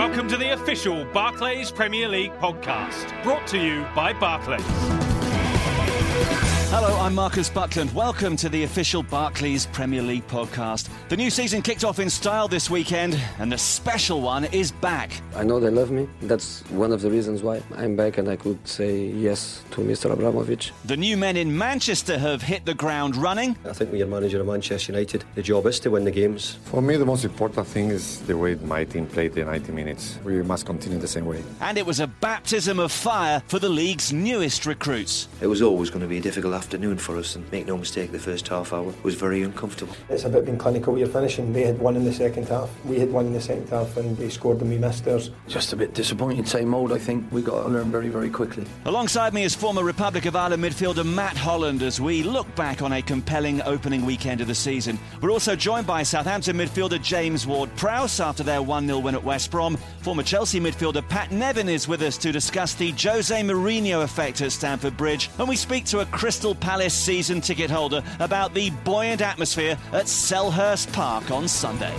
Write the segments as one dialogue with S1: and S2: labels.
S1: Welcome to the official Barclays Premier League podcast, brought to you by Barclays.
S2: Hello, I'm Marcus Buckland. Welcome to the official Barclays Premier League podcast. The new season kicked off in style this weekend, and the special one is back.
S3: I know they love me. That's one of the reasons why I'm back and I could say yes to Mr. Abramovich.
S2: The new men in Manchester have hit the ground running.
S4: I think when you're manager of Manchester United, the job is to win the games.
S5: For me, the most important thing is the way my team played the 90 minutes. We must continue the same way.
S2: And it was a baptism of fire for the league's newest recruits.
S6: It was always going to be a difficult afternoon for us, and make no mistake, the first half hour was very uncomfortable.
S7: It's about being clinical with your finishing. They had one in the second half, we had one in the second half, and they scored and we missed theirs.
S8: Just a bit disappointing, same old. I think we got to learn very, very quickly.
S2: Alongside me is former Republic of Ireland midfielder Matt Holland as we look back on a compelling opening weekend of the season. We're also joined by Southampton midfielder James Ward Prowse after their 1 0 win at West Brom. Former Chelsea midfielder Pat Nevin is with us to discuss the Jose Mourinho effect at Stamford Bridge. And we speak to a Crystal Palace season ticket holder about the buoyant atmosphere at Selhurst Park on Sunday.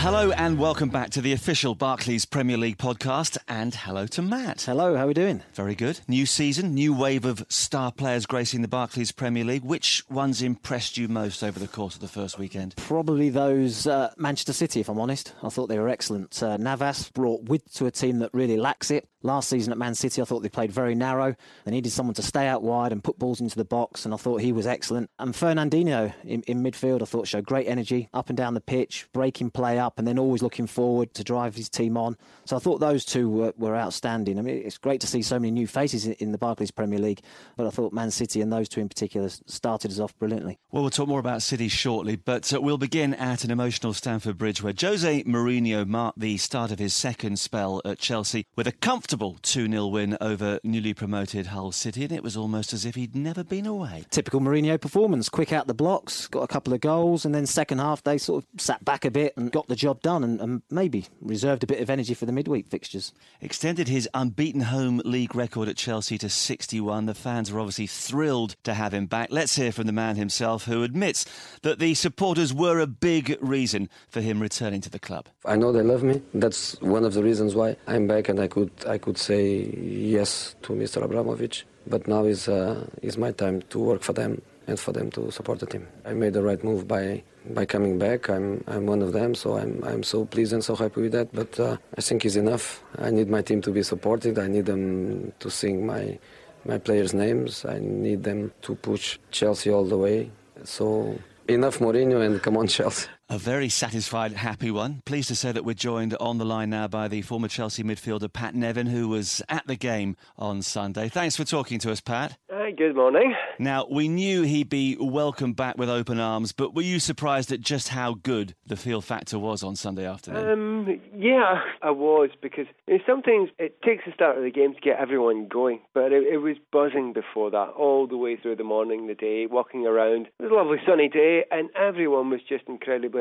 S2: Hello and welcome back to the official Barclays Premier League podcast. And hello to Matt.
S9: Hello, how are we doing?
S2: Very good. New season, new wave of star players gracing the Barclays Premier League. Which ones impressed you most over the course of the first weekend?
S9: Probably those uh, Manchester City, if I'm honest. I thought they were excellent. Uh, Navas brought width to a team that really lacks it. Last season at Man City, I thought they played very narrow. They needed someone to stay out wide and put balls into the box, and I thought he was excellent. And Fernandinho in, in midfield, I thought showed great energy up and down the pitch, breaking play up, and then always looking forward to drive his team on. So I thought those two were, were outstanding. I mean, it's great to see so many new faces in, in the Barclays Premier League, but I thought Man City and those two in particular started us off brilliantly.
S2: Well, we'll talk more about City shortly, but uh, we'll begin at an emotional Stamford Bridge where Jose Mourinho marked the start of his second spell at Chelsea with a comfortable 2 0 win over newly promoted Hull City, and it was almost as if he'd never been away.
S9: Typical Mourinho performance, quick out the blocks, got a couple of goals, and then second half they sort of sat back a bit and got the job done, and, and maybe reserved a bit of energy for the midweek fixtures.
S2: Extended his unbeaten home league record at Chelsea to 61. The fans are obviously thrilled to have him back. Let's hear from the man himself, who admits that the supporters were a big reason for him returning to the club.
S3: I know they love me. That's one of the reasons why I'm back and I could I could say yes to Mr. Abramovich. But now is uh, is my time to work for them and for them to support the team. I made the right move by by coming back. I'm I'm one of them, so I'm I'm so pleased and so happy with that. But uh, I think it's enough. I need my team to be supported. I need them to sing my my players' names. I need them to push Chelsea all the way. So enough Mourinho and come on Chelsea.
S2: A very satisfied, happy one. Pleased to say that we're joined on the line now by the former Chelsea midfielder Pat Nevin, who was at the game on Sunday. Thanks for talking to us, Pat.
S10: Hi, good morning.
S2: Now, we knew he'd be welcomed back with open arms, but were you surprised at just how good the feel factor was on Sunday afternoon?
S10: Um, yeah, I was because you know, sometimes it takes the start of the game to get everyone going, but it, it was buzzing before that, all the way through the morning, the day, walking around. It was a lovely sunny day, and everyone was just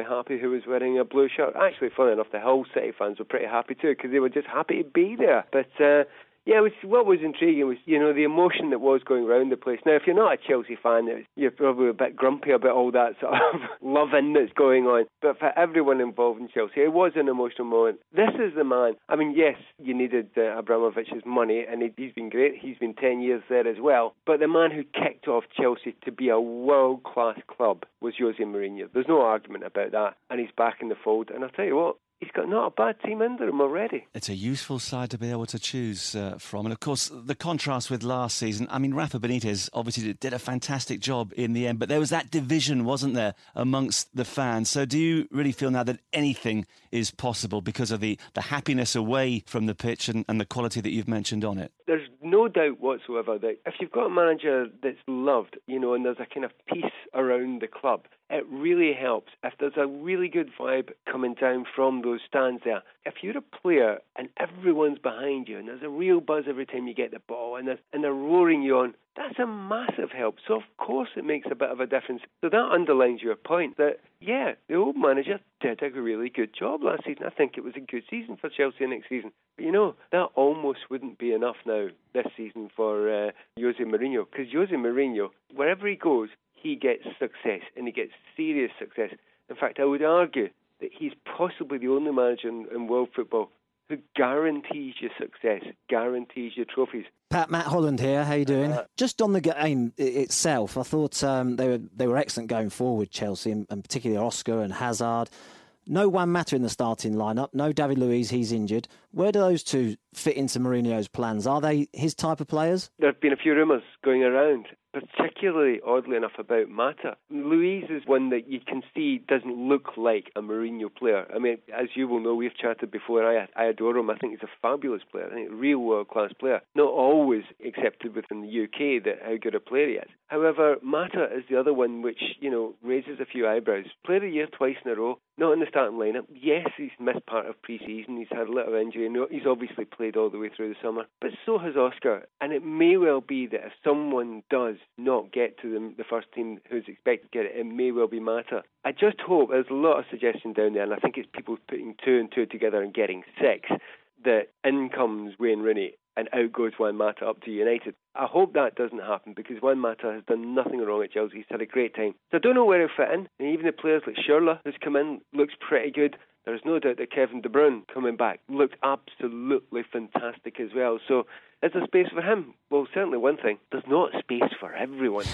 S10: happy who was wearing a blue shirt. Actually, funny enough, the Hull City fans were pretty happy too because they were just happy to be there. But uh, yeah, was, what was intriguing was, you know, the emotion that was going around the place. Now, if you're not a Chelsea fan, you're probably a bit grumpy about all that sort of loving that's going on. But for everyone involved in Chelsea, it was an emotional moment. This is the man. I mean, yes, you needed uh, Abramovich's money, and he's been great. He's been 10 years there as well. But the man who kicked off Chelsea to be a world class club was Jose Mourinho. There's no argument about that. And he's back in the fold. And I'll tell you what, he's got not a bad team under him already.
S2: It's a useful side to be able to choose uh, from. And of course, the contrast with last season, I mean, Rafa Benitez obviously did a fantastic job in the end, but there was that division, wasn't there, amongst the fans? So do you really feel now that anything is possible because of the, the happiness away from the pitch and, and the quality that you've mentioned on it?
S10: There's no doubt whatsoever that if you've got a manager that's loved, you know, and there's a kind of peace around the club, it really helps if there's a really good vibe coming down from those stands there. If you're a player and everyone's behind you and there's a real buzz every time you get the ball and and they're roaring you on, that's a massive help. So, of course, it makes a bit of a difference. So, that underlines your point that, yeah, the old manager did a really good job last season. I think it was a good season for Chelsea next season. But, you know, that almost wouldn't be enough now this season for uh, Jose Mourinho because Jose Mourinho, wherever he goes, he gets success and he gets serious success. In fact, I would argue that he's possibly the only manager in, in world football who guarantees your success, guarantees your trophies.
S9: Pat, Matt Holland here. How you doing? Uh, Just on the game itself, I thought um, they were they were excellent going forward, Chelsea, and, and particularly Oscar and Hazard. No Juan Mata in the starting lineup. No David Luiz, he's injured. Where do those two fit into Mourinho's plans? Are they his type of players?
S10: There have been a few rumours going around particularly oddly enough about Mata. Luiz is one that you can see doesn't look like a Mourinho player. I mean, as you will know, we've chatted before. I I adore him. I think he's a fabulous player. I think a real world class player. Not always accepted within the UK that how good a player he is. However, Mata is the other one which you know raises a few eyebrows. Player of the year twice in a row. Not in the starting lineup. Yes, he's missed part of pre-season. He's had a little injury. He's obviously played all the way through the summer. But so has Oscar. And it may well be that if someone does not get to the, the first team who's expected to get it, it may well be Mata. I just hope there's a lot of suggestion down there, and I think it's people putting two and two together and getting six. That in comes Wayne Rooney and out goes Juan Mata up to United. I hope that doesn't happen because Juan Mata has done nothing wrong at Chelsea. He's had a great time. So I don't know where he'll fit in. And even the players like Schürrle, who's come in, looks pretty good. There's no doubt that Kevin De Bruyne coming back looked absolutely fantastic as well. So is there space for him? Well, certainly one thing. There's not space for everyone.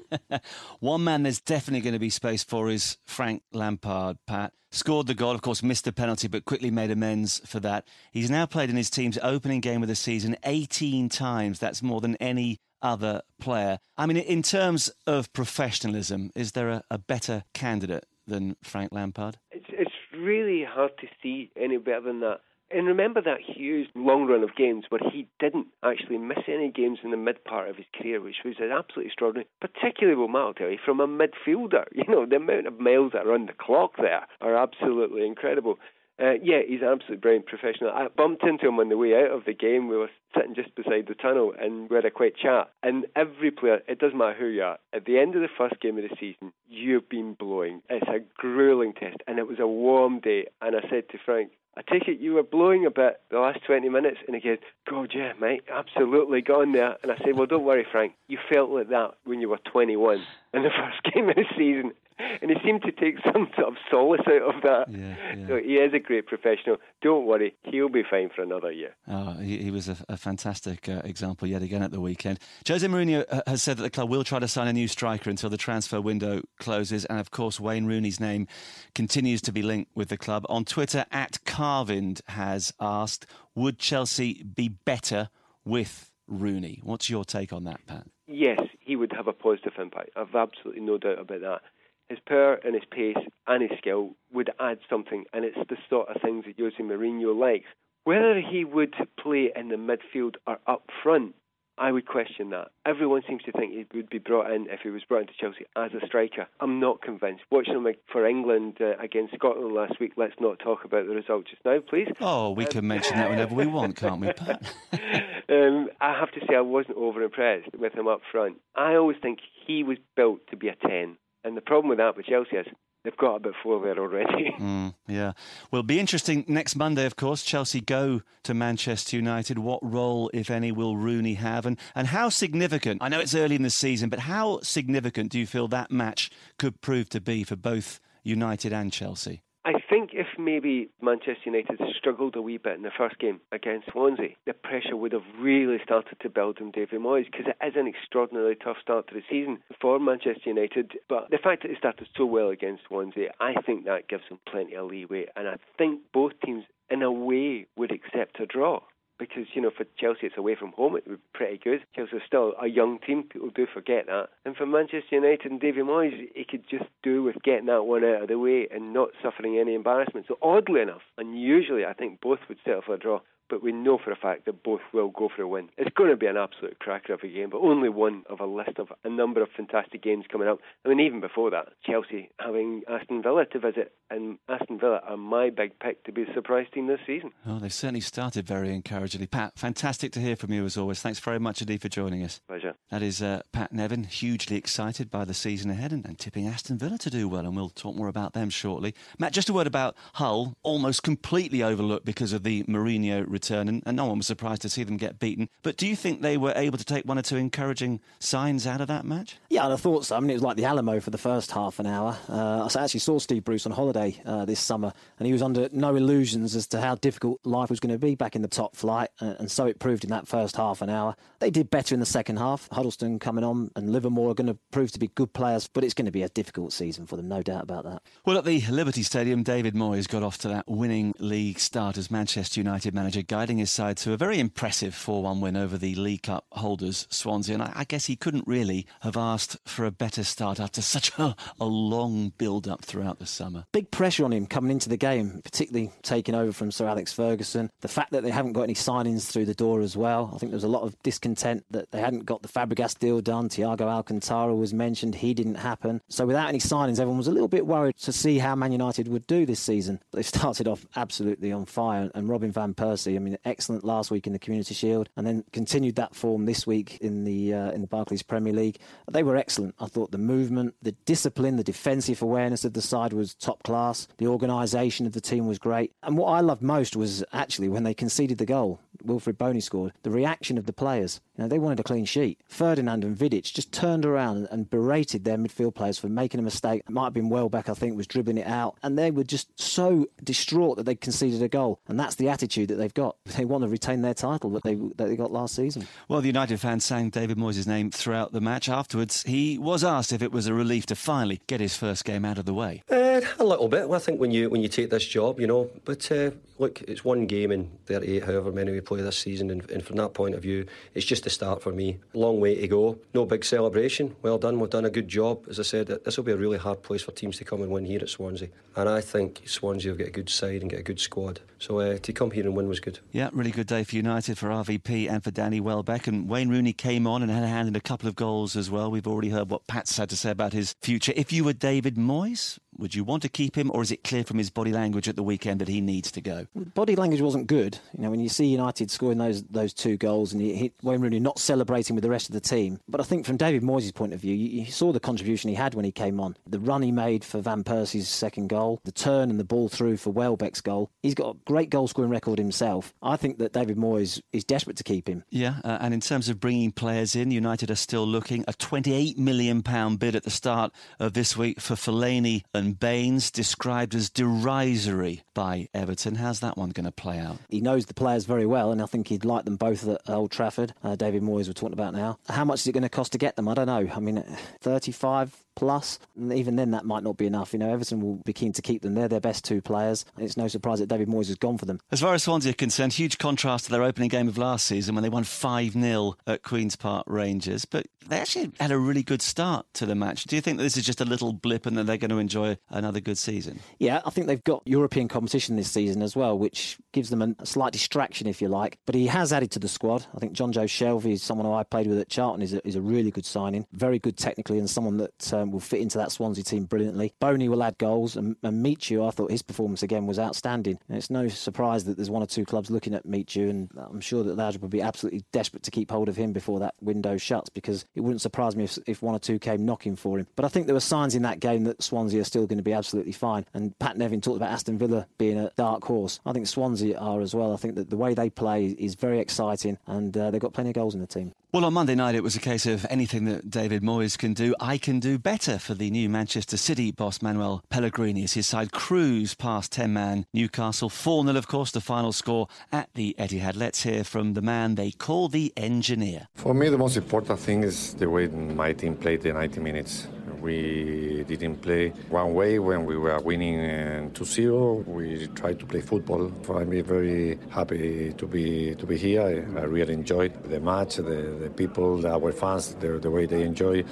S2: one man there's definitely going to be space for is Frank Lampard, Pat. Scored the goal, of course, missed the penalty, but quickly made amends for that. He's now played in his team's opening game of the season 18 times. That's more than any other player. I mean, in terms of professionalism, is there a, a better candidate than Frank Lampard?
S10: It's, it's really hard to see any better than that. And remember that huge long run of games where he didn't actually miss any games in the mid part of his career, which was absolutely extraordinary, particularly, tell you, from a midfielder. You know, the amount of miles that are on the clock there are absolutely incredible. Uh, yeah, he's an brilliant professional. I bumped into him on the way out of the game. We were sitting just beside the tunnel and we had a quick chat. And every player, it doesn't matter who you are, at the end of the first game of the season, you've been blowing. It's a grueling test. And it was a warm day. And I said to Frank, I take it you were blowing a bit the last 20 minutes. And he goes, God, yeah, mate, absolutely gone there. And I said, Well, don't worry, Frank. You felt like that when you were 21 in the first game of the season and he seemed to take some sort of solace out of that. Yeah, yeah. So he is a great professional. Don't worry, he'll be fine for another year.
S2: Oh, he, he was a, a fantastic uh, example yet again at the weekend. Jose Mourinho uh, has said that the club will try to sign a new striker until the transfer window closes, and of course, Wayne Rooney's name continues to be linked with the club. On Twitter, at Carvind has asked, "Would Chelsea be better with Rooney?" What's your take on that, Pat?
S10: Yes, he would have a positive impact. I've absolutely no doubt about that his power and his pace and his skill would add something, and it's the sort of things that Jose Mourinho likes. Whether he would play in the midfield or up front, I would question that. Everyone seems to think he would be brought in if he was brought into Chelsea as a striker. I'm not convinced. Watching him for England uh, against Scotland last week, let's not talk about the result just now, please.
S2: Oh, we um, can mention that whenever we want, can't we, Pat?
S10: um, I have to say, I wasn't over impressed with him up front. I always think he was built to be a 10. And the problem with that with Chelsea is they've got about four there already.
S2: Mm, yeah. Well, be interesting next Monday, of course. Chelsea go to Manchester United. What role, if any, will Rooney have? And, and how significant, I know it's early in the season, but how significant do you feel that match could prove to be for both United and Chelsea?
S10: Think if maybe Manchester United struggled a wee bit in the first game against Swansea, the pressure would have really started to build on David Moyes because it is an extraordinarily tough start to the season for Manchester United. But the fact that they started so well against Swansea, I think that gives them plenty of leeway. And I think both teams, in a way, would accept a draw because you know for Chelsea it's away from home it would be pretty good. Chelsea is still a young team, people do forget that. And for Manchester United and David Moyes, he could just do with getting that one out of the way and not suffering any embarrassment. So oddly enough, unusually, I think both would settle for a draw but we know for a fact that both will go for a win. It's going to be an absolute cracker of a game, but only one of a list of a number of fantastic games coming up. I mean, even before that, Chelsea having Aston Villa to visit, and Aston Villa are my big pick to be the surprise team this season.
S2: Oh, they've certainly started very encouragingly. Pat, fantastic to hear from you as always. Thanks very much indeed for joining us.
S10: Pleasure.
S2: That is uh, Pat Nevin, hugely excited by the season ahead and, and tipping Aston Villa to do well, and we'll talk more about them shortly. Matt, just a word about Hull, almost completely overlooked because of the Mourinho return, and, and no one was surprised to see them get beaten. But do you think they were able to take one or two encouraging signs out of that match?
S9: Yeah, I thought so. I mean, it was like the Alamo for the first half an hour. Uh, I actually saw Steve Bruce on holiday uh, this summer, and he was under no illusions as to how difficult life was going to be back in the top flight, uh, and so it proved in that first half an hour. They did better in the second half. Huddlestone coming on, and Livermore are going to prove to be good players, but it's going to be a difficult season for them, no doubt about that.
S2: Well, at the Liberty Stadium, David Moyes got off to that winning league start as Manchester United manager, guiding his side to a very impressive 4 1 win over the League Cup holders, Swansea. And I, I guess he couldn't really have asked for a better start after such a, a long build up throughout the summer.
S9: Big pressure on him coming into the game, particularly taking over from Sir Alex Ferguson. The fact that they haven't got any signings through the door as well. I think there was a lot of discontent that they hadn't got the Fabregas deal done. Thiago Alcantara was mentioned, he didn't happen. So without any signings, everyone was a little bit worried to see how Man United would do this season. They've started off absolutely on fire, and Robin van Persie, I mean, excellent last week in the Community Shield, and then continued that form this week in the uh, in the Barclays Premier League. They were excellent. I thought the movement, the discipline, the defensive awareness of the side was top class. The organisation of the team was great, and what I loved most was actually when they conceded the goal. Wilfried Bony scored. The reaction of the players. You know, they wanted a clean sheet. Ferdinand and Vidic just turned around and, and berated their midfield players for making a mistake. It might have been Welbeck, I think, was dribbling it out, and they were just so distraught that they conceded a goal. And that's the attitude that they've got. They want to retain their title that they that they got last season.
S2: Well, the United fans sang David Moyes' name throughout the match. Afterwards, he was asked if it was a relief to finally get his first game out of the way.
S4: Uh, a little bit. Well, I think when you when you take this job, you know. But uh, look, it's one game in 38, however many we play this season, and, and from that point of view, it's just a start for me. Long way to go. No big celebration. Well done. We've done a good job. As I said, this will be a really hard place for teams to come and win here at Swansea, and I think Swansea have got a good side and get a good squad. So uh, to come here and win was good.
S2: Yeah, really good day for United, for RVP, and for Danny Welbeck. And Wayne Rooney came on and had a hand in a couple of goals as well. We've already heard what Pat's had to say about his future. If you were David Moyes, would you want to keep him, or is it clear from his body language at the weekend that he needs to go?
S9: Body language wasn't good. You know, when you see United scoring those those two goals and he, Wayne Rooney not celebrating with the rest of the team. But I think from David Moyes' point of view, you, you, saw the contribution he had when he came on. The run he made for Van Persie's second goal, the turn and the ball through for Welbeck's goal. He's got a great goal scoring record himself. I think that David Moyes is desperate to keep him.
S2: Yeah, uh, and in terms of bringing players in, United are still looking a 28 million pound bid at the start of this week for Fellaini and Baines described as derisory by Everton. How's that one going to play out?
S9: He knows the players very well, and I think he'd like them both at Old Trafford. Uh, David Moyes, we're talking about now. How much is it going to cost to get them? I don't know. I mean, 35 plus. And even then, that might not be enough. You know, Everton will be keen to keep them. They're their best two players. And it's no surprise that David Moyes has gone for them.
S2: As far as Swansea are concerned, huge contrast to their opening game of last season when they won 5 0 at Queen's Park Rangers. But they actually had a really good start to the match. Do you think that this is just a little blip and that they're going to enjoy another good season?
S9: Yeah, I think they've got European competition this season as well, which gives them a slight distraction, if you like. But he has added to the squad. I think Jonjo Shelvey is someone who I played with at Charlton, is a, is a really good signing. Very good technically and someone that uh, um, will fit into that Swansea team brilliantly. Bony will add goals, and, and Michu, I thought his performance again was outstanding. And it's no surprise that there's one or two clubs looking at Michu, and I'm sure that they will be absolutely desperate to keep hold of him before that window shuts, because it wouldn't surprise me if, if one or two came knocking for him. But I think there were signs in that game that Swansea are still going to be absolutely fine. And Pat Nevin talked about Aston Villa being a dark horse. I think Swansea are as well. I think that the way they play is very exciting, and uh, they've got plenty of goals in the team.
S2: Well, on Monday night, it was a case of anything that David Moyes can do, I can do better for the new Manchester City boss Manuel Pellegrini as his side cruise past 10 man Newcastle. 4 0, of course, the final score at the Etihad. Let's hear from the man they call the engineer.
S5: For me, the most important thing is the way my team played the 90 minutes. We didn't play one way when we were winning uh, 2 0. We tried to play football. I'm very happy to be to be here. I, really enjoyed the match, the, the people, our fans, the, the way they enjoy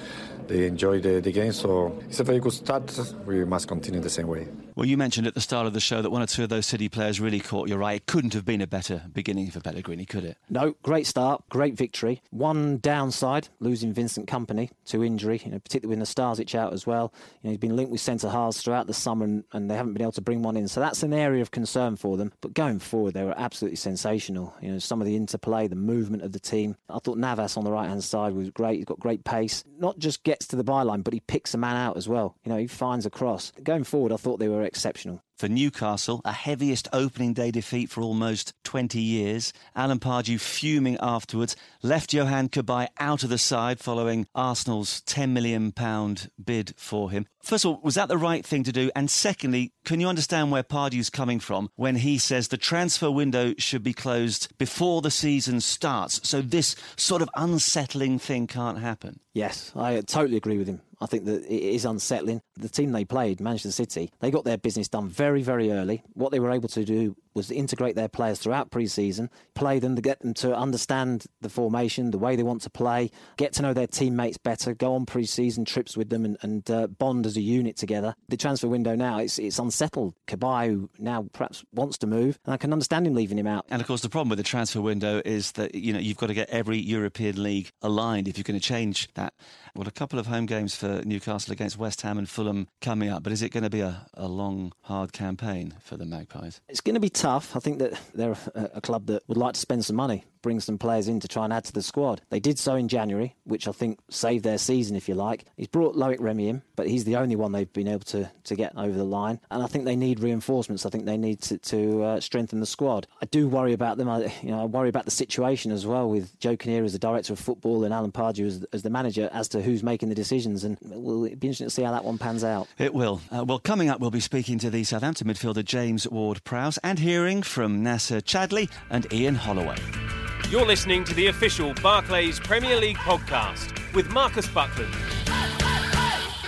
S5: they enjoy the, the game. So it's a very good start. We must continue the same way.
S2: Well, you mentioned at the start of the show that one or two of those City players really caught your eye. It couldn't have been a better beginning for Pellegrini, could it?
S9: No, great start, great victory. One downside, losing Vincent Kompany to injury, you know, particularly when the Starzic out as well. You know, he's been linked with centre halves throughout the summer and, and, they haven't been able to bring one in. So that's an area of concern for them. But going forward, they were absolutely sensational. You know, some of the interplay, the movement of the team. I thought Navas on the right hand side was great. He's got great pace. Not just gets to the byline, but he picks a man out as well. You know, he finds a cross. Going forward, I thought they were exceptional.
S2: For Newcastle, a heaviest opening day defeat for almost 20 years. Alan Pardew fuming afterwards, left Yohan Cabaye out of the side following Arsenal's £10 million bid for him. First of all, was that the right thing to do? And secondly, can you understand where Pardew's coming from when he says the transfer window should be closed before the season starts? So this sort of unsettling thing can't happen.
S9: Yes, I totally agree with him. I think that it is unsettling. The team they played, Manchester City, they got their business done very, very early. What they were able to do was to integrate their players throughout pre-season, play them to get them to understand the formation, the way they want to play, get to know their teammates better, go on pre-season trips with them, and, and uh, bond as a unit together. The transfer window now it's it's unsettled. Cabaye now perhaps wants to move, and I can understand him leaving him out.
S2: And of course, the problem with the transfer window is that you know you've got to get every European league aligned if you're going to change that. Well, a couple of home games for Newcastle against West Ham and Fulham coming up, but is it going to be a, a long, hard campaign for the Magpies?
S9: It's going to be tough. I think that they're a, a club that would like to spend some money bring some players in to try and add to the squad. They did so in January, which I think saved their season, if you like. He's brought Loic Remy in, but he's the only one they've been able to, to get over the line. And I think they need reinforcements. I think they need to, to uh, strengthen the squad. I do worry about them. I, you know, I worry about the situation as well with Joe Kinnear as the director of football and Alan Pardew as, as the manager as to who's making the decisions. And it'll be interesting to see how that one pans out.
S2: It will. Uh, well, coming up, we'll be speaking to the Southampton midfielder James Ward Prowse and hearing from Nacer Chadli and Ian Holloway.
S1: You're listening to the official Barclays Premier League podcast with Marcus Buckland.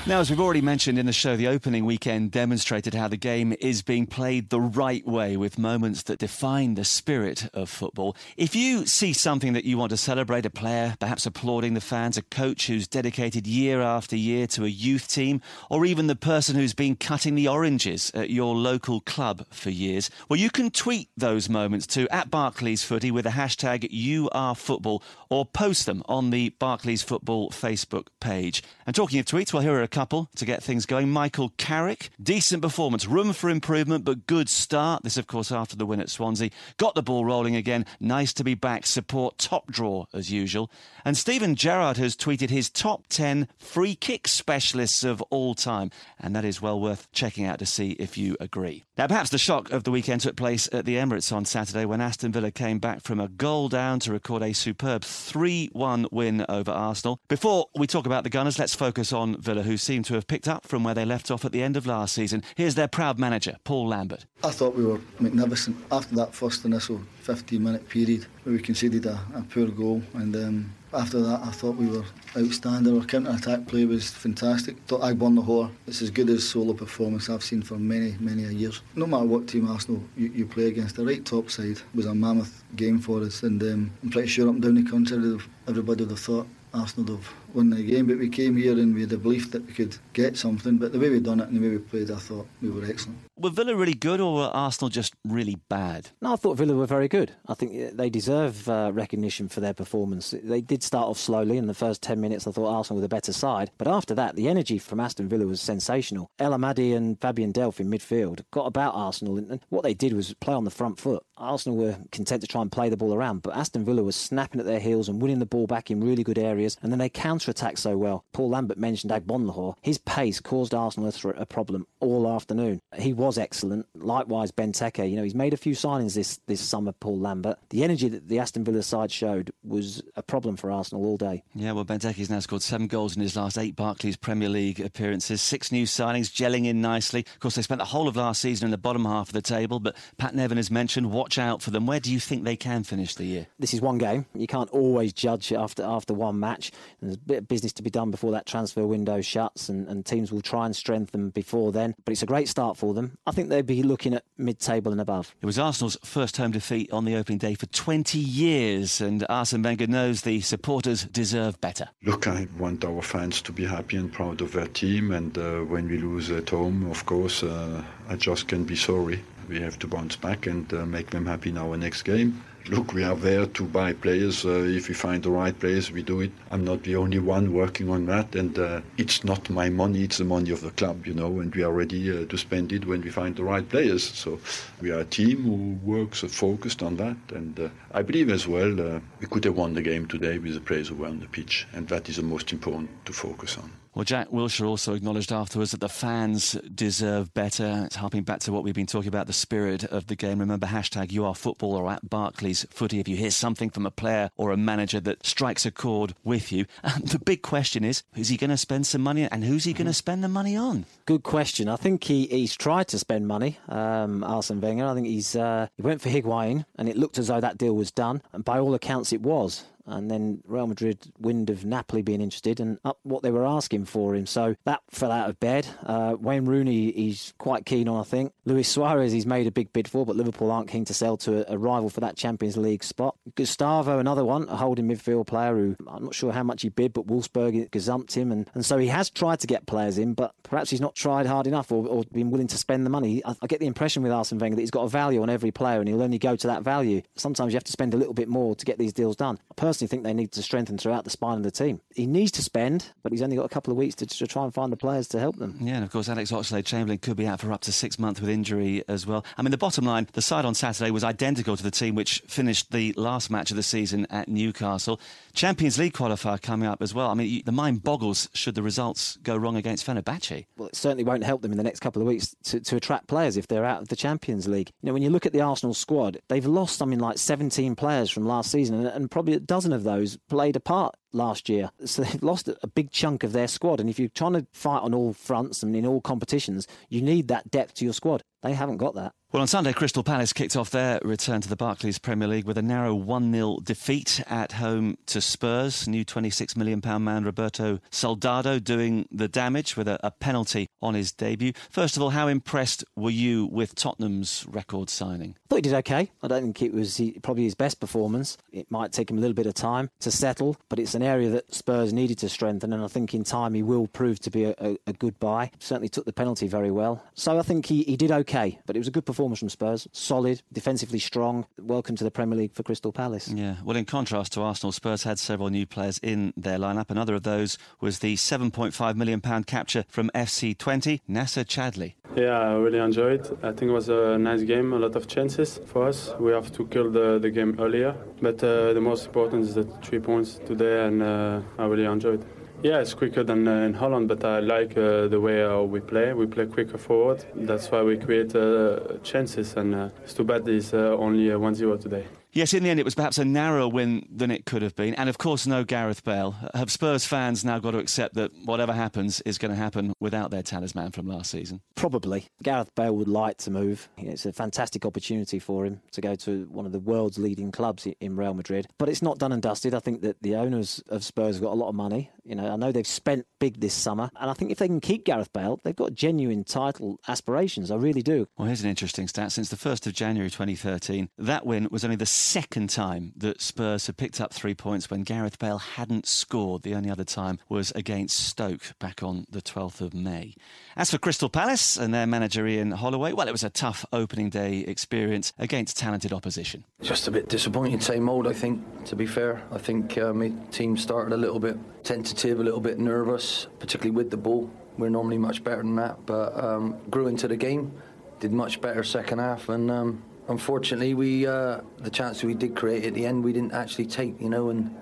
S2: Now, as we've already mentioned in the show, the opening weekend demonstrated how the game is being played the right way with moments that define the spirit of football. If you see something that you want to celebrate, a player perhaps applauding the fans, a coach who's dedicated year after year to a youth team, or even the person who's been cutting the oranges at your local club for years, well, you can tweet those moments to at Barclays Footy with the hashtag URFootball or post them on the Barclays Football Facebook page. And talking of tweets, well, here are a couple to get things going. Michael Carrick, decent performance, room for improvement, but good start. This, of course, after the win at Swansea. Got the ball rolling again. Nice to be back. Support top draw as usual. And Steven Gerrard has tweeted his top 10 free kick specialists of all time. And that is well worth checking out to see if you agree. Now, perhaps the shock of the weekend took place at the Emirates on Saturday when Aston Villa came back from a goal down to record a superb 3 1 win over Arsenal. Before we talk about the Gunners, let's focus on Villa, who seem to have picked up from where they left off at the end of last season. Here's their proud manager, Paul Lambert.
S11: I thought we were magnificent after that first initial 15 minute period where we conceded a, a poor goal and um, after that I thought we were outstanding. Our counter attack play was fantastic. I thought Agbonlahor, it's as good as solo performance I've seen for many, many years. No matter what team Arsenal you, you play against, the right top side was a mammoth game for us and um, I'm pretty sure up and down the country everybody would have thought Arsenal would have won the game, but we came here and we had the belief that we could get something. But the way we done it and the way we played, I thought we were excellent.
S2: Were Villa really good or were Arsenal just really bad?
S9: No, I thought Villa were very good. I think they deserve uh, recognition for their performance. They did start off slowly in the first 10 minutes. I thought Arsenal were the better side. But after that, the energy from Aston Villa was sensational. El Ahmadi and Fabian Delph in midfield got about Arsenal. And what they did was play on the front foot. Arsenal were content to try and play the ball around, but Aston Villa was snapping at their heels and winning the ball back in really good areas. And then they counter attacked so well. Paul Lambert mentioned Agbonlahor. His pace caused Arsenal a problem all afternoon. He was excellent. Likewise, Benteke. You know, he's made a few signings this, this summer, Paul Lambert. The energy that the Aston Villa side showed was a problem for Arsenal all day.
S2: Yeah, well, Benteke's now scored seven goals in his last eight Barclays Premier League appearances. Six new signings, gelling in nicely. Of course, they spent the whole of last season in the bottom half of the table, but Pat Nevin has mentioned watch out for them. Where do you think they can finish the year?
S9: This is one game. You can't always judge after after one match. There's a bit of business to be done before that transfer window shuts, and, and teams will try and strengthen before then. But it's a great start for them. I think they'd be looking at mid-table and above.
S2: It was Arsenal's first home defeat on the opening day for 20 years, and Arsene Wenger knows the supporters deserve better.
S12: Look, I want our fans to be happy and proud of their team, and uh, when we lose at home, of course, uh, I just can be sorry. We have to bounce back and uh, make them happy in our next game. Look, we are there to buy players. Uh, if we find the right players, we do it. I'm not the only one working on that, and uh, it's not my money, it's the money of the club, you know, and we are ready uh, to spend it when we find the right players. So we are a team who works focused on that, and uh, I believe as well uh, we could have won the game today with the players who were on the pitch, and that is the most important to focus on.
S2: Well, Jack Wilshere also acknowledged afterwards that the fans deserve better. It's harping back to what we've been talking about, the spirit of the game. Remember, hashtag you are football or at Barclays footy. If you hear something from a player or a manager that strikes a chord with you, um, the big question is, is he going to spend some money and who's he going to spend the money on?
S9: Good question. I think he, he's tried to spend money, um, Arsene Wenger. I think he's uh, he went for Higuain and it looked as though that deal was done. And by all accounts, it was and then Real Madrid wind of Napoli being interested and up what they were asking for him. So that fell out of bed. Uh, Wayne Rooney, he's quite keen on, I think. Luis Suarez, he's made a big bid for, but Liverpool aren't keen to sell to a, a rival for that Champions League spot. Gustavo, another one, a holding midfield player who I'm not sure how much he bid, but Wolfsburg gazumped him, and, and so he has tried to get players in, but perhaps he's not tried hard enough or, or been willing to spend the money. I, I get the impression with Arsene Wenger that he's got a value on every player, and he'll only go to that value. Sometimes you have to spend a little bit more to get these deals done. I personally think they need to strengthen throughout the spine of the team. He needs to spend, but he's only got a couple of weeks to, to try and find the players to help them.
S2: Yeah, and of course, Alex Oxlade Chamberlain could be out for up to six months with injury as well. I mean, the bottom line the side on Saturday was identical to the team which finished the last match of the season at Newcastle. Champions League qualifier coming up as well. I mean, the mind boggles should the results go wrong against Fenerbahce.
S9: Well, it certainly won't help them in the next couple of weeks to, to attract players if they're out of the Champions League. You know, when you look at the Arsenal squad, they've lost something like 17 players from last season, and, and probably a dozen of those played a part last year. So they've lost a big chunk of their squad. And if you're trying to fight on all fronts and in all competitions, you need that depth to your squad. They haven't got that.
S2: Well, on Sunday, Crystal Palace kicked off their return to the Barclays Premier League with a narrow 1 0 defeat at home to Spurs. New £26 million man Roberto Soldado doing the damage with a, a, penalty on his debut. First of all, how impressed were you with Tottenham's record signing?
S9: I thought he did okay. I don't think it was probably his best performance. It might take him a little bit of time to settle, but it's an area that Spurs needed to strengthen, and I think in time he will prove to be a, a, a good buy. Certainly took the penalty very well. So I think he, he did okay, but it was a good performance from Spurs. Solid, defensively strong. Welcome to the Premier League for Crystal Palace.
S2: Yeah, well, in contrast to Arsenal, Spurs had several new players in their lineup. Another of those was the £7.5 million capture from FC Twente, Nacer Chadli.
S13: Yeah, I really enjoyed it. I think it was a nice game, a lot of chances for us. We have to kill the, the game earlier, but uh, the most important is the three points today, and uh, I really enjoyed it. Yeah, it's quicker than uh, in Holland, but I like uh, the way uh, we play. We play quicker forward. That's why we create uh, chances, and it's too bad it's uh, only 1-0 today.
S2: Yes, in the end, it was perhaps a narrower win than it could have been. And of course, no Gareth Bale. Have Spurs fans now got to accept that whatever happens is going to happen without their talisman from last season?
S9: Probably. Gareth Bale would like to move. It's a fantastic opportunity for him to go to one of the world's leading clubs in Real Madrid. But it's not done and dusted. I think that the owners of Spurs have got a lot of money. You know, I know they've spent big this summer. And I think if they can keep Gareth Bale, they've got genuine title aspirations. I really do.
S2: Well, here's an interesting stat. Since the 1st of January 2013, that win was only the second time that Spurs had picked up three points when Gareth Bale hadn't scored. The only other time was against Stoke back on the 12th of May. As for Crystal Palace and their manager Ian Holloway, well, it was a tough opening day experience against talented opposition.
S8: Just a bit disappointing, same old, I think, to be fair. I think uh, my team started a little bit tentative, a little bit nervous, particularly with the ball. We're normally much better than that, but um, grew into the game, did much better second half, and um, unfortunately, we uh, the chance we did create at the end, we didn't actually take, you know, and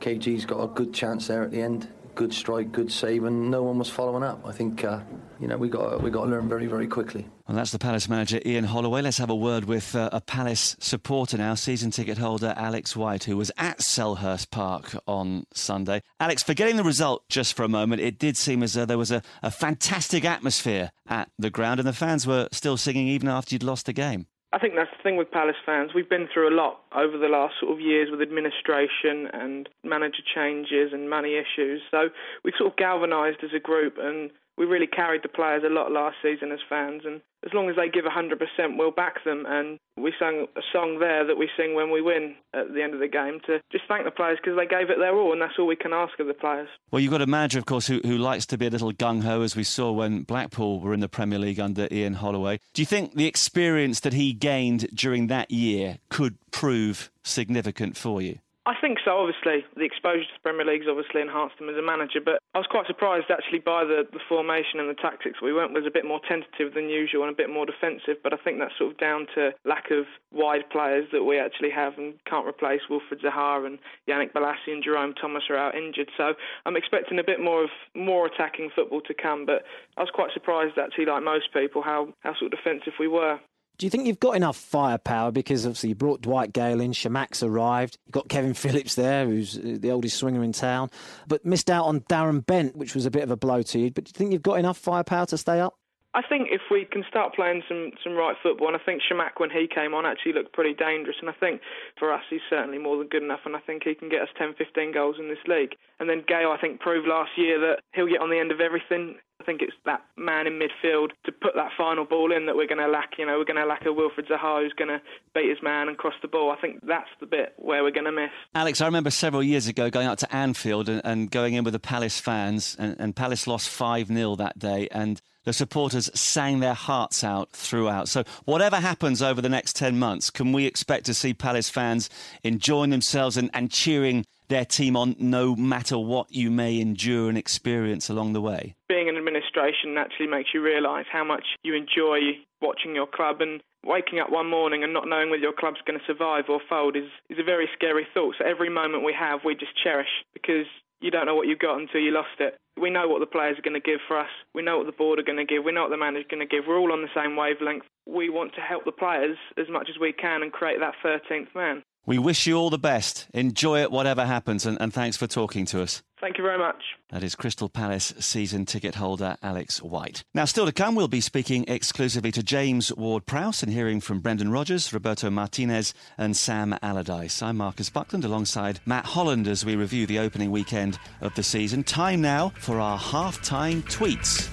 S8: KG's got a good chance there at the end. Good strike, good save, and no one was following up. I think uh, you know we got we got to learn very very quickly.
S2: Well, that's the Palace manager Ian Holloway. Let's have a word with uh, a Palace supporter now, season ticket holder Alex White, who was at Selhurst Park on Sunday. Alex, forgetting the result just for a moment, it did seem as though there was a, a fantastic atmosphere at the ground, and the fans were still singing even after you'd lost the game.
S14: I think that's the thing with Palace fans. We've been through a lot over the last sort of years with administration and manager changes and money issues. So we've sort of galvanised as a group and we really carried the players a lot last season as fans. And as long as they give 100%, we'll back them. And we sang a song there that we sing when we win at the end of the game to just thank the players because they gave it their all, and that's all we can ask of the players.
S2: Well, you've got a manager, of course, who, who likes to be a little gung ho, as we saw when Blackpool were in the Premier League under Ian Holloway. Do you think the experience that he gained during that year could prove significant for you?
S14: I think so, obviously. The exposure to the Premier League's obviously enhanced him as a manager, but I was quite surprised actually by the, the formation and the tactics we went was a bit more tentative than usual and a bit more defensive, but I think that's sort of down to lack of wide players that we actually have and can't replace. Wilfried Zaha and Yannick Bolasie and Jerome Thomas are out injured, so I'm expecting a bit more of more attacking football to come, but I was quite surprised actually, like most people, how, how sort of defensive we were.
S9: Do you think you've got enough firepower? Because obviously you brought Dwight Gayle in, Chamakh's arrived, you've got Kevin Phillips there, who's uh, the oldest swinger in town, but missed out on Darren Bent, which was a bit of a blow to you. But do you think you've got enough firepower to stay up?
S14: I think if we can start playing some, some right football, and I think Chamakh, when he came on, actually looked pretty dangerous. And I think for us, he's certainly more than good enough. And I think he can get us 10, 15 goals in this league. And then Gayle, I think, proved last year that he'll get on the end of everything. I think it's that man in midfield to put that final ball in that we're going to lack. You know, we're going to lack a Wilfried Zaha who's going to beat his man and cross the ball. I think that's the bit where we're going to miss.
S2: Alex, I remember several years ago going out to Anfield and, and going in with the Palace fans, and, and Palace lost 5 0 that day. And the supporters sang their hearts out throughout. So, whatever happens over the next 10 months, can we expect to see Palace fans enjoying themselves and, and cheering their team on no matter what you may endure and experience along the way?
S14: Being in administration naturally makes you realise how much you enjoy watching your club and waking up one morning and not knowing whether your club's going to survive or fold is, is a very scary thought. So every moment we have, we just cherish because you don't know what you've got until you lost it. We know what the players are going to give for us. We know what the board are going to give. We know what the manager's going to give. We're all on the same wavelength. We want to help the players as much as we can and create that 13th man.
S2: We wish you all the best. Enjoy it, whatever happens, and, and thanks for talking to us.
S14: Thank you very much.
S2: That is Crystal Palace season ticket holder Alex White. Now, still to come, we'll be speaking exclusively to James Ward Prowse and hearing from Brendan Rodgers, Roberto Martinez, and Sam Allardyce. I'm Marcus Buckland alongside Matt Holland as we review the opening weekend of the season. Time now for our half time tweets.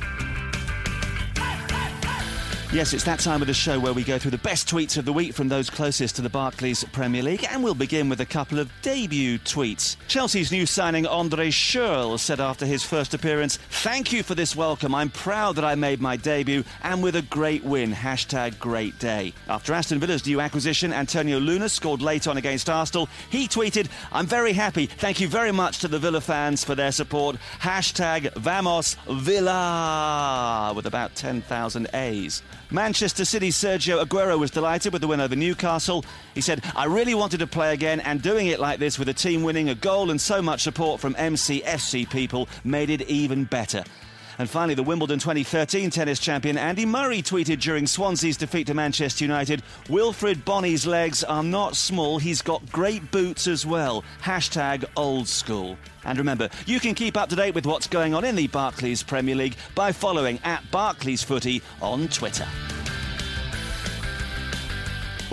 S2: Yes, it's that time of the show where we go through the best tweets of the week from those closest to the Barclays Premier League, and we'll begin with a couple of debut tweets. Chelsea's new signing Andre Schürrle said after his first appearance, Thank you for this welcome. I'm proud that I made my debut and with a great win. Hashtag great day. After Aston Villa's new acquisition, Antonio Luna scored late on against Arsenal. He tweeted, I'm very happy. Thank you very much to the Villa fans for their support. Hashtag Vamos Villa with about 10,000 A's. Manchester City's Sergio Aguero was delighted with the win over Newcastle. He said, I really wanted to play again, and doing it like this with a team winning a goal and so much support from MCFC people made it even better. And finally, the Wimbledon 2013 tennis champion Andy Murray tweeted during Swansea's defeat to Manchester United Wilfried Bony's legs are not small, he's got great boots as well. Hashtag old school. And remember, you can keep up to date with what's going on in the Barclays Premier League by following at Barclays Footy on Twitter.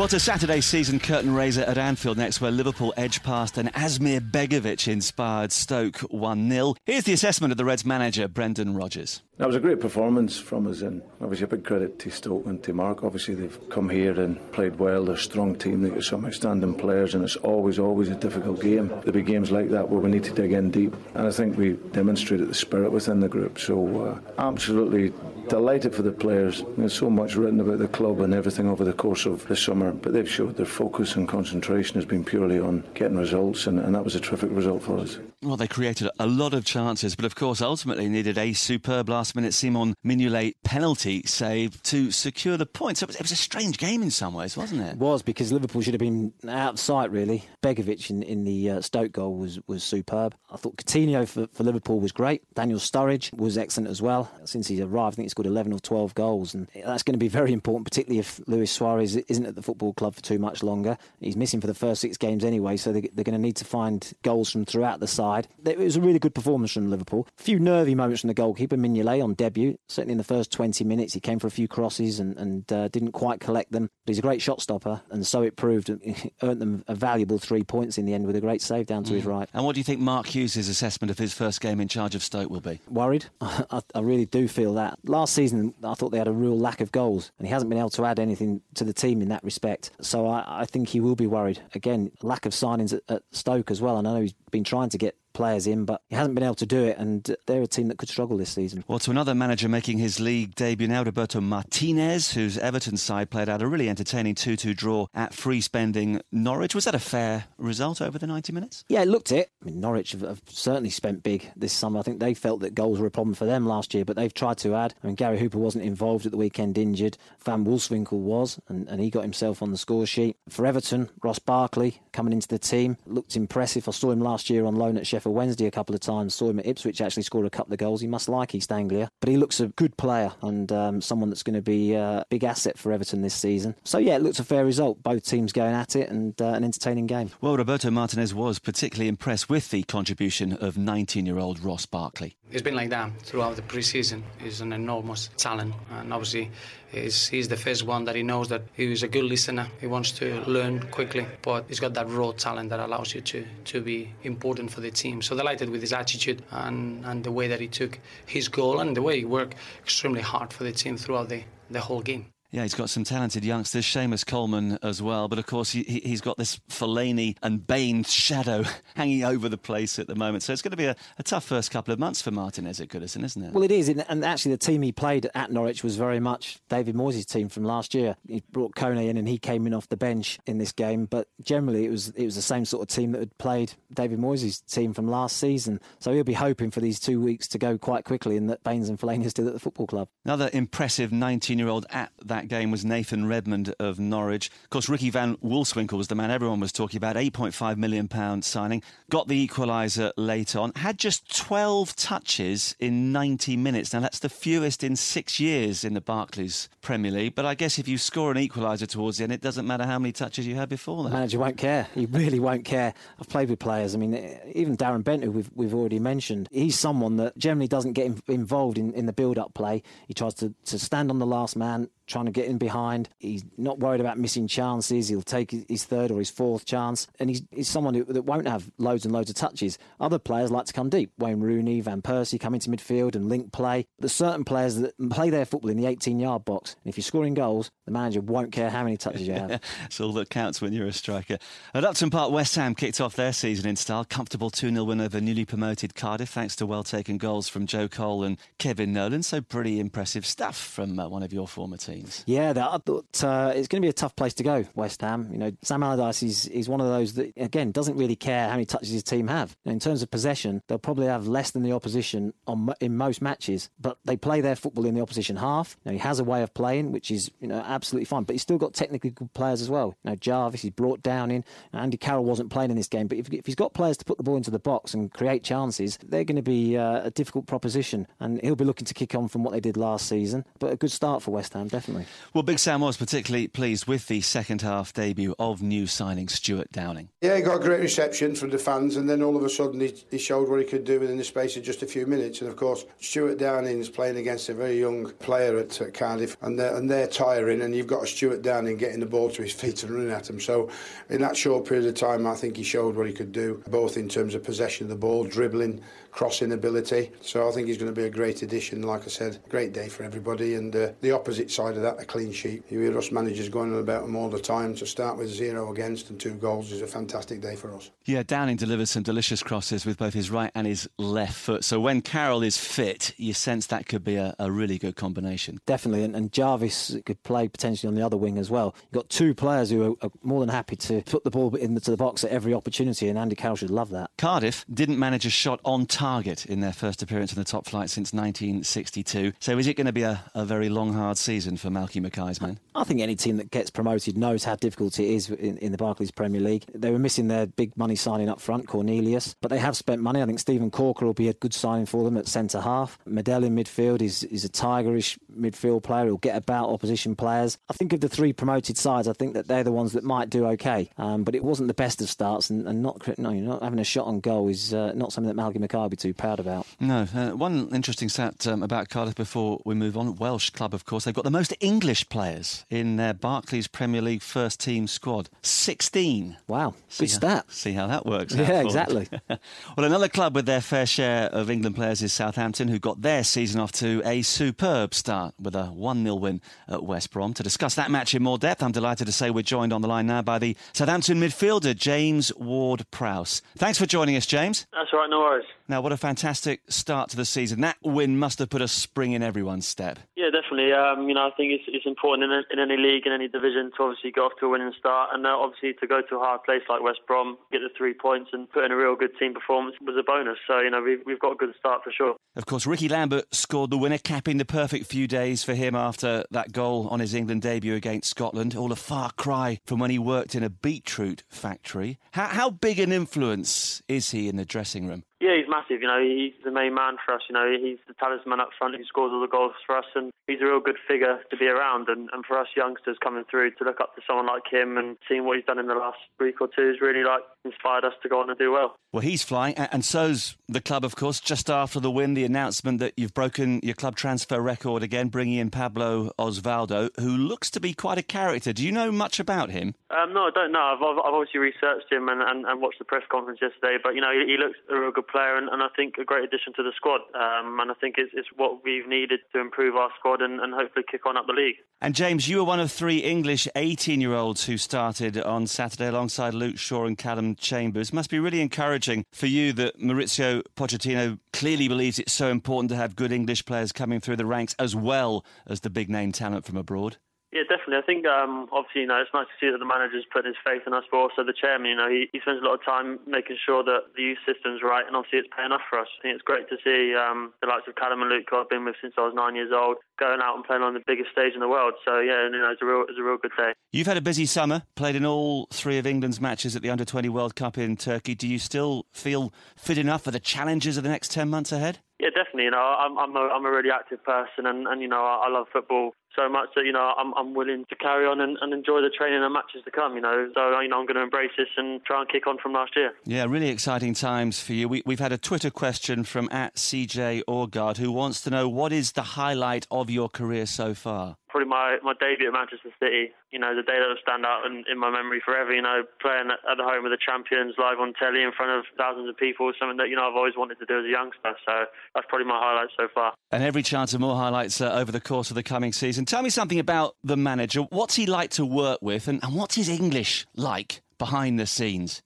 S2: Well, to Saturday's season curtain raiser at Anfield next, where Liverpool edged past an Asmir Begovic inspired Stoke 1 0. Here's the assessment of the Reds manager, Brendan Rodgers.
S15: That was a great performance from us, and obviously a big credit to Stoke and to Mark. Obviously, they've come here and played well. They're a strong team, they've got some outstanding players, and it's always, always a difficult game. There'll be games like that where we need to dig in deep, and I think we demonstrated the spirit within the group. So, uh, absolutely delighted for the players. There's so much written about the club and everything over the course of the summer, but they've showed their focus and concentration has been purely on getting results, and, and that was a terrific result for us.
S2: Well, they created a lot of chances, but of course, ultimately needed a superb last minute Simon Mignolet penalty save to secure the points. So it was, it was a strange game in some ways, wasn't it?
S9: It was because Liverpool should have been out of sight, really. Begovic in, in the uh, Stoke goal was, was superb. I thought Coutinho for, for Liverpool was great. Daniel Sturridge was excellent as well. Since he's arrived, I think he's scored 11 or 12 goals, and that's going to be very important, particularly if Luis Suarez isn't at the football club for too much longer. He's missing for the first six games anyway, so they, they're going to need to find goals from throughout the side. It was a really good performance from Liverpool. A few nervy moments from the goalkeeper, Mignolet, on debut. Certainly in the first 20 minutes, he came for a few crosses and, and uh, didn't quite collect them. But he's a great shot stopper, and so it proved. He earned them a valuable three points in the end with a great save down to mm. his right.
S2: And what do you think Mark Hughes' assessment of his first game in charge of Stoke will be?
S9: Worried. I, I really do feel that. Last season, I thought they had a real lack of goals, and he hasn't been able to add anything to the team in that respect. So I, I think he will be worried. Again, lack of signings at, at Stoke as well. And I know he's been trying to get players in, but he hasn't been able to do it, and they're a team that could struggle this season.
S2: Well, to another manager making his league debut now, Roberto Martinez, whose Everton side played out a really entertaining 2 2 draw at free spending Norwich. Was that a fair result over the 90 minutes?
S9: Yeah, it looked it. I mean, Norwich have, have certainly spent big this summer. I think they felt that goals were a problem for them last year, but they've tried to add. I mean, Gary Hooper wasn't involved at the weekend injured. Van Wolfswinkel was, and, and he got himself on the score sheet. For Everton, Ross Barkley coming into the team looked impressive. I saw him last year on loan at Sheffield Wednesday a couple of times. Saw him at Ipswich actually scored a couple of goals. He must like East Anglia, but he looks a good player and um, someone that's going to be a big asset for Everton this season. So yeah, it looks a fair result. Both teams going at it and uh, an entertaining game.
S2: Well, Roberto Martinez was particularly impressed with the contribution of 19-year-old Ross Barkley.
S16: It's been like that throughout the preseason. He's an enormous talent, and obviously, he's, he's the first one that he knows that he he's a good listener. He wants to learn quickly, but he's got that raw talent that allows you to, to be important for the team. So delighted with his attitude and, and the way that he took his goal and the way he worked extremely hard for the team throughout the, the whole game.
S2: Yeah, he's got some talented youngsters, Seamus Coleman as well. But of course, he, has got this Fellaini and Baines shadow hanging over the place at the moment. So it's going to be a, a, tough first couple of months for Martinez at Goodison, isn't it?
S9: Well, it is. And actually, the team he played at Norwich was very much David Moyes' team from last year. He brought Kone in and he came in off the bench in this game. But generally, it was it was the same sort of team that had played David Moyes' team from last season. So he'll be hoping for these two weeks to go quite quickly and that Baines and Fellaini are still at the football club.
S2: Another impressive 19 year old at that that game was Nathan Redmond of Norwich. Of course, Ricky Van Wolfswinkel was the man everyone was talking about. £8.5 million signing. Got the equaliser late on. Had just 12 touches in 90 minutes. Now, that's the fewest in six years in the Barclays Premier League. But I guess if you score an equaliser towards the end, it doesn't matter how many touches you had before that.
S9: Manager won't care. He really won't care. I've played with players. I mean, even Darren Bent, who we've, we've already mentioned, he's someone that generally doesn't get involved in, in the build up play. He tries to, to stand on the last man, trying to get in behind. He's not worried about missing chances. He'll take his third or his fourth chance. And he's, he's someone who, that won't have loads and loads of touches. Other players like to come deep. Wayne Rooney, Van Persie come into midfield and link play. There's certain players that play their football in the 18 yard box. And if you're scoring goals, the manager won't care how many touches you have.
S2: it's all that counts when you're a striker. At Upton Park, West Ham kicked off their season in style. Comfortable 2 0 win over newly promoted Cardiff, thanks to well taken goals from Joe Cole and Kevin Nolan. So, pretty impressive stuff from uh, one of your former teams.
S9: Yeah, that thought uh, it's going to be a tough place to go, West Ham. You know, Sam Allardyce is, is one of those that, again, doesn't really care how many touches his team have. in terms of possession, they'll probably have less than the opposition on in most matches, but they play their football in the opposition half. Now he has a way of playing, which is, you know, absolutely fine, but he's still got technically good players as well. You know, Jarvis, he's brought down in. Andy Carroll wasn't playing in this game, but if, if he's got players to put the ball into the box and create chances, they're going to be uh, a difficult proposition, and he'll be looking to kick on from what they did last season. But a good start for West Ham, definitely.
S2: Well, Big Sam was particularly pleased with the second half debut of new signing Stuart Downing.
S17: Yeah, he got a great reception from the fans, and then all of a sudden he, he showed what he could do within the space of just a few minutes. And of course, Stuart Downing is playing against a very young player at uh, Cardiff, and they're, and they're tiring, and you've got a Stuart Downing getting the ball to his feet and running at him. So, in that short period of time, I think he showed what he could do, both in terms of possession of the ball, dribbling, crossing ability. So I think he's going to be a great addition. Like I said, great day for everybody. And uh, the opposite side of that, a clean sheet. You hear us managers going on about them all the time. To start with zero against and two goals is a fantastic day for us.
S2: Yeah, Downing delivers some delicious crosses with both his right and his left foot. So when Carroll is fit, you sense that could be a, a really good combination.
S9: Definitely. And, and, Jarvis could play potentially on the other wing as well. You've got two players who are, are more than happy to put the ball into the box at every opportunity, and Andy Carroll should love that.
S2: Cardiff didn't manage a shot on target in their first appearance in the top flight since 1962. So is it going to be a, a very long, hard season for Malky Mackay's men?
S9: I think any team that gets promoted knows how difficult it is in, in, the Barclays Premier League. They were missing their big money signing up front, Cornelius, but they have spent money. I think Steven Caulker will be a good signing for them at centre half. Medel in midfield is, is a tigerish midfield player who'll get about opposition players. I think of the three promoted sides, I think that they're the ones that might do okay. Um, but it wasn't the best of starts, and, and not, no, not having a shot on goal is uh, not something that Malky Mackay will I'll be too proud about.
S2: No. Uh, one interesting stat um, about Cardiff before we move on. Welsh club, of course. They've got the most English players in their Barclays Premier League first team squad. 16.
S9: Wow.
S2: See
S9: Good
S2: how,
S9: stat.
S2: See how that works.
S9: Yeah,
S2: out
S9: exactly.
S2: well, another club with their fair share of England players is Southampton, who got their season off to a superb start with a 1 0 win at West Brom. To discuss that match in more depth, I'm delighted to say we're joined on the line now by the Southampton midfielder, James Ward Prowse. Thanks for joining us, James.
S18: That's all right, no worries.
S2: Now, what a fantastic start to the season. That win must have put a spring in everyone's step.
S18: Yeah, definitely. Um, you know, I think it's, it's important in, in any league, in any division, to obviously get off to a winning start, and uh, obviously to go to a hard place like West Brom, get the three points, and put in a real good team performance was a bonus. So you know, we've, we've got a good start for sure.
S2: Of course, Ricky Lambert scored the winner, capping the perfect few days for him after that goal on his England debut against Scotland. All a far cry from when he worked in a beetroot factory. How, how big an influence is he in the dressing room?
S18: Yeah, he's massive. You know, he's the main man for us. You know, he's the talisman up front. He scores all the goals for us, and he's a real good figure to be around. And, and for us youngsters coming through to look up to someone like him and seeing what he's done in the last week or two has really like inspired us to go on and do well.
S2: Well, he's flying, and so's the club, of course. Just after the win, the announcement that you've broken your club transfer record again, bringing in Pablo Osvaldo, who looks to be quite a character. Do you know much about him?
S18: Um, no, I don't know. I've, I've obviously researched him and, and, and watched the press conference yesterday, but you know he, he looks a real good player and, and I think a great addition to the squad. Um, and I think it's, it's what we've needed to improve our squad and, hopefully kick on up the league.
S2: And James, you were one of three English 18 year olds who started on Saturday alongside Luke Shaw and Calum Chambers. It Must be really encouraging for you that Mauricio Pochettino clearly believes it's so important to have good English players coming through the ranks as well as the big name talent from abroad.
S18: Yeah, definitely. I think um, obviously, you know, it's nice to see that the manager's putting his faith in us, but also the chairman. You know, he, he spends a lot of time making sure that the youth system's right, and obviously it's paying off for us. I think it's great to see um, the likes of Calum and Luke, who I've been with since I was nine years old, going out and playing on the biggest stage in the world. So yeah, you know, it's a real, it's a real good day.
S2: You've had a busy summer, played in all three of England's matches at the Under 20 World Cup in Turkey. Do you still feel fit enough for the challenges of the next 10 months ahead?
S18: Yeah, definitely. You know, I'm I'm a, I'm a really active person, and, and you know, I, I love football so much that you know I'm I'm willing to carry on and, and enjoy the training and matches to come. You know, so you know I'm going to embrace this and try and kick on from last year.
S2: Yeah, really exciting times for you. We, we've had a Twitter question from at CJ Orgard who wants to know what is the highlight of your career so far?
S18: Probably my, my debut at Manchester City. You know, the day that will stand out in, in my memory forever. You know, playing at, at the home of the champions, live on telly in front of thousands of people, is something that you know I've always wanted to do as a youngster. So that's probably my highlight so far.
S2: And every chance of more highlights uh, over the course of the coming season. Tell me something about the manager. What's he like to work with, and, and what's his English like behind the scenes?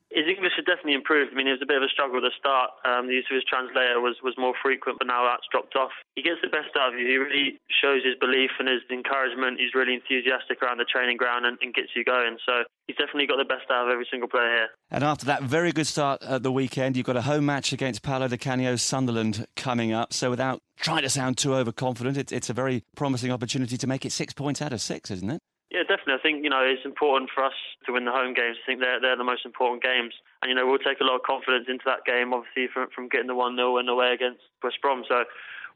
S18: Has definitely improved. I mean, it was a bit of a struggle at the start. Um, the use of his translator was, was more frequent, but now that's dropped off. He gets the best out of you. He really shows his belief and his encouragement. He's really enthusiastic around the training ground and, and gets you going. So he's definitely got the best out of every single player here.
S2: And after that very good start at the weekend, you've got a home match against Paolo Di Canio's Sunderland coming up. So without trying to sound too overconfident, it, it's a very promising opportunity to make it six points out of six, isn't it?
S18: Yeah, definitely. I think you know it's important for us to win the home games. I think they're they're the most important games, and you know we'll take a lot of confidence into that game. Obviously, from from getting the one 0 win away against West Brom, so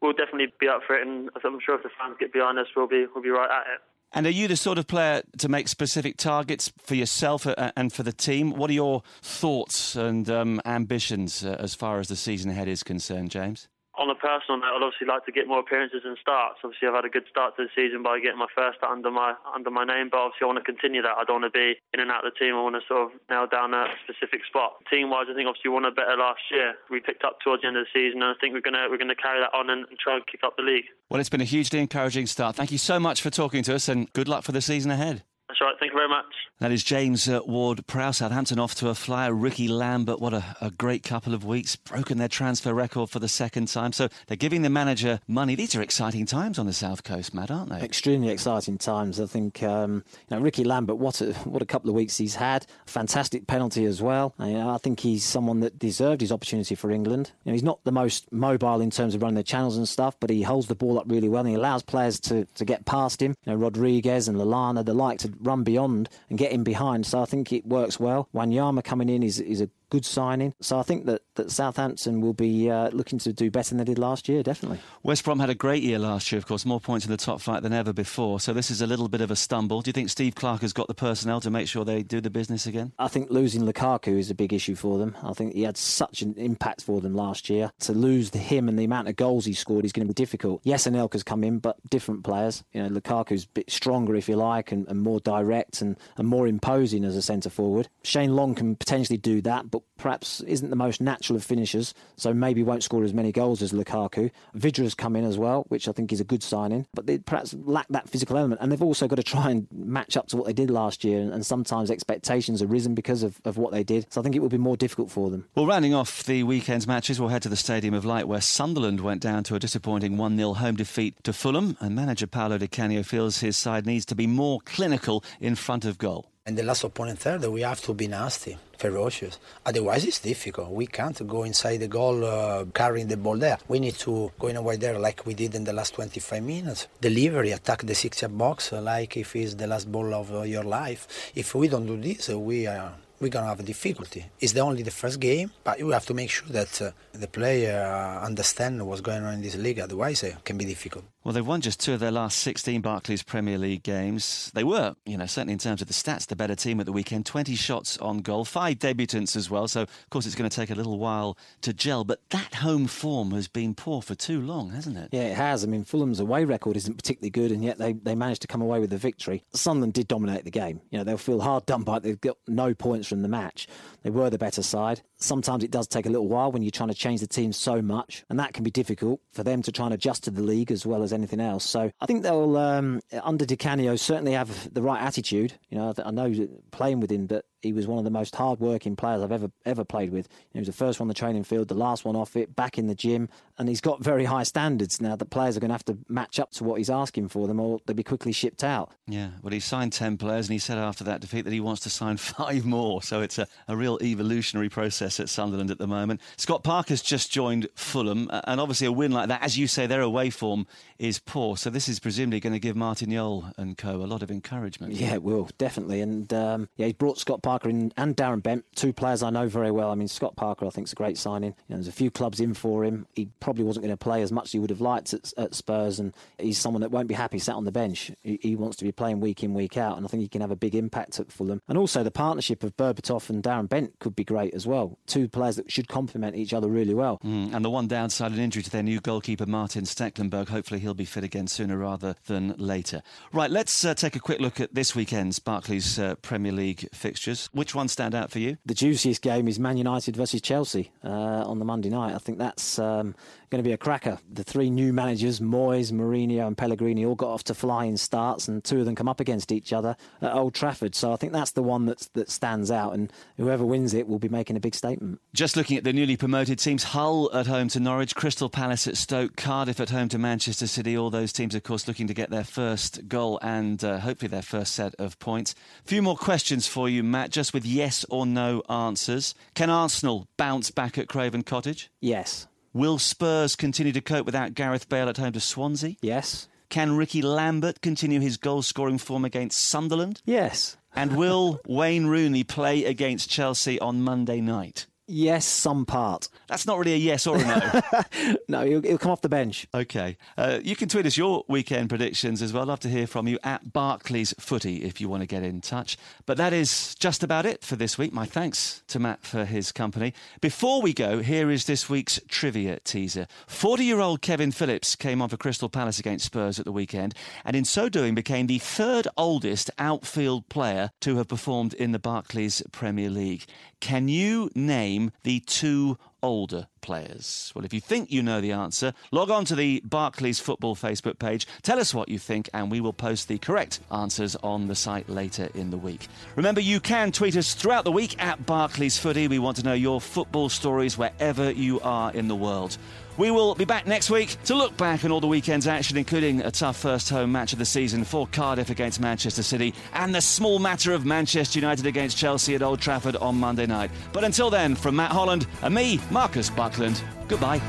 S18: we'll definitely be up for it. And I'm sure if the fans get behind us, we'll be we'll be right at it.
S2: And are you the sort of player to make specific targets for yourself uh, and for the team? What are your thoughts and um, ambitions uh, as far as the season ahead is concerned, James?
S18: On a personal note, I'd obviously like to get more appearances and starts. Obviously, I've had a good start to the season by getting my first under my under my name, but obviously I want to continue that. I don't want to be in and out of the team. I want to sort of nail down a specific spot. Team-wise, I think obviously we won a better last year. We picked up towards the end of the season, and I think we're gonna we're gonna carry that on and, and try and kick up the league.
S2: Well, it's been a hugely encouraging start. Thank you so much for talking to us, and good luck for the season ahead.
S18: That's right. Thank you very much.
S2: That is James uh, Ward Prowse, Southampton off to a flyer. Ricky Lambert, what a, a, great couple of weeks. Broken their transfer record for the second time. So they're giving the manager money. These are exciting times on the South Coast, Matt, aren't they?
S9: Extremely exciting times. I think, um, you know, Ricky Lambert, what a, what a couple of weeks he's had. Fantastic penalty as well. I, I think he's someone that deserved his opportunity for England. You know, he's not the most mobile in terms of running the channels and stuff, but he holds the ball up really well and he allows players to, to get past him. You know, Rodriguez and Lallana, the like to run beyond and get in behind. So I think it works well. Wanyama coming in is, is a good signing. So I think that, that Southampton will be uh, looking to do better than they did last year, definitely.
S2: West Brom had a great year last year, of course, more points in the top flight than ever before. So this is a little bit of a stumble. Do you think Steve Clarke has got the personnel to make sure they do the business again?
S9: I think losing Lukaku is a big issue for them. I think he had such an impact for them last year. To lose him and the amount of goals he scored is going to be difficult. Yes, Anelka's come in, but different players. You know, Lukaku's a bit stronger, if you like, and, and more direct and, and more imposing as a centre forward. Shane Long can potentially do that, but perhaps isn't the most natural of finishers, so maybe won't score as many goals as Lukaku. Vydra's come in as well, which I think is a good signing, but they perhaps lack that physical element. And they've also got to try and match up to what they did last year, and sometimes expectations have risen because of, of what they did. So I think it will be more difficult for them.
S2: Well, rounding off the weekend's matches, we'll head to the Stadium of Light where Sunderland went down to a disappointing 1 0 home defeat to Fulham, and manager Paolo Di Canio feels his side needs to be more clinical in front of goal.
S19: And the last opponent third, we have to be nasty, ferocious. Otherwise, it's difficult. We can't go inside the goal uh, carrying the ball there. We need to go in a way there like we did in the last 25 minutes. Delivery, attack the six-yard box uh, like if it's the last ball of uh, your life. If we don't do this, uh, we are we're going to have a difficulty. It's the only the first game, but we have to make sure that uh, the player uh, understand what's going on in this league. Otherwise, it can be difficult.
S2: Well, they've won just two of their last 16 Barclays Premier League games. They were, you know, certainly in terms of the stats, the better team at the weekend. 20 shots on goal, five debutants as well. So, of course, it's going to take a little while to gel. But that home form has been poor for too long, hasn't it?
S9: Yeah, it has. I mean, Fulham's away record isn't particularly good, and yet they, they managed to come away with the victory. Sunderland did dominate the game. You know, they'll feel hard done by it. They've got no points from the match. They were the better side. Sometimes it does take a little while when you're trying to change the team so much, and that can be difficult for them to try and adjust to the league as well as anything else. So I think they'll, um, under Di Canio, certainly have the right attitude. You know, I know playing with him that he was one of the most hard-working players I've ever ever played with. he was the first one on the training field, the last one off it, back in the gym, and he's got very high standards now. that players are going to have to match up to what he's asking for them, or they'll be quickly shipped out.
S2: Yeah, well, he signed ten players, and he said after that defeat that he wants to sign five more. So it's a, a real evolutionary process at Sunderland at the moment. Scott Parker's just joined Fulham, and obviously a win like that, as you say, their away form is poor. So this is presumably going to give Martin Jol and co a lot of encouragement.
S9: Yeah, it will definitely, and um, yeah, he brought Scott Parker in, and Darren Bent, two players I know very well. I mean, Scott Parker, I think, is a great signing. You know, there's a few clubs in for him. He probably wasn't going to play as much as he would have liked at, at Spurs, and he's someone that won't be happy sat on the bench. He, he, wants to be playing week in, week out, and I think he can have a big impact at Fulham. And also, the partnership of Berbatov and Darren Bent could be great as well. Two players that should complement each other really well.
S2: Mm, and the one downside, an injury to their new goalkeeper, Martin Stekelenburg. Hopefully, he'll be fit again sooner rather than later. Right, let's uh, take a quick look at this weekend's Barclays uh, Premier League fixtures. Which ones stand out for you?
S9: The juiciest game is Man United versus Chelsea uh, on the Monday night. I think that's um, going to be a cracker. The three new managers, Moyes, Mourinho, and Pellegrini, all got off to flying starts, and two of them come up against each other at Old Trafford. So I think that's the one that's, that stands out, and whoever wins it will be making a big statement.
S2: Just looking at the newly promoted teams, Hull at home to Norwich, Crystal Palace at Stoke, Cardiff at home to Manchester City. All those teams, of course, looking to get their first goal and uh, hopefully their first set of points. A few more questions for you, Matt, just with yes or no answers. Can Arsenal bounce back at Craven Cottage?
S9: Yes.
S2: Will Spurs continue to cope without Gareth Bale at home to Swansea?
S9: Yes.
S2: Can Ricky Lambert continue his goal scoring form against Sunderland?
S9: Yes.
S2: And will Wayne Rooney play against Chelsea on Monday night?
S9: Yes, some part.
S2: That's not really a yes or a
S9: no. no, he'll, he'll, come off the bench.
S2: Okay. Uh, you can tweet us your weekend predictions as well. I'd love to hear from you at Barclays Footy if you want to get in touch. But that is just about it for this week. My thanks to Matt for his company. Before we go, here is this week's trivia teaser. 40 year old Kevin Phillips came on for Crystal Palace against Spurs at the weekend, and in so doing became the third oldest outfield player to have performed in the Barclays Premier League. Can you name the two older players? Well, if you think you know the answer, log on to the Barclays Football Facebook page, tell us what you think, and we will post the correct answers on the site later in the week. Remember, you can tweet us throughout the week at Barclays Footy. We want to know your football stories wherever you are in the world. We will be back next week to look back on all the weekend's action, including a tough first home match of the season for Cardiff against Manchester City and the small matter of Manchester United against Chelsea at Old Trafford on Monday night. But until then, from Matt Holland and me, Marcus Buckland, goodbye.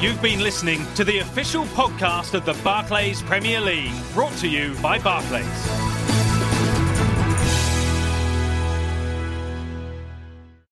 S1: You've been listening to the official podcast of the Barclays Premier League, brought to you by Barclays.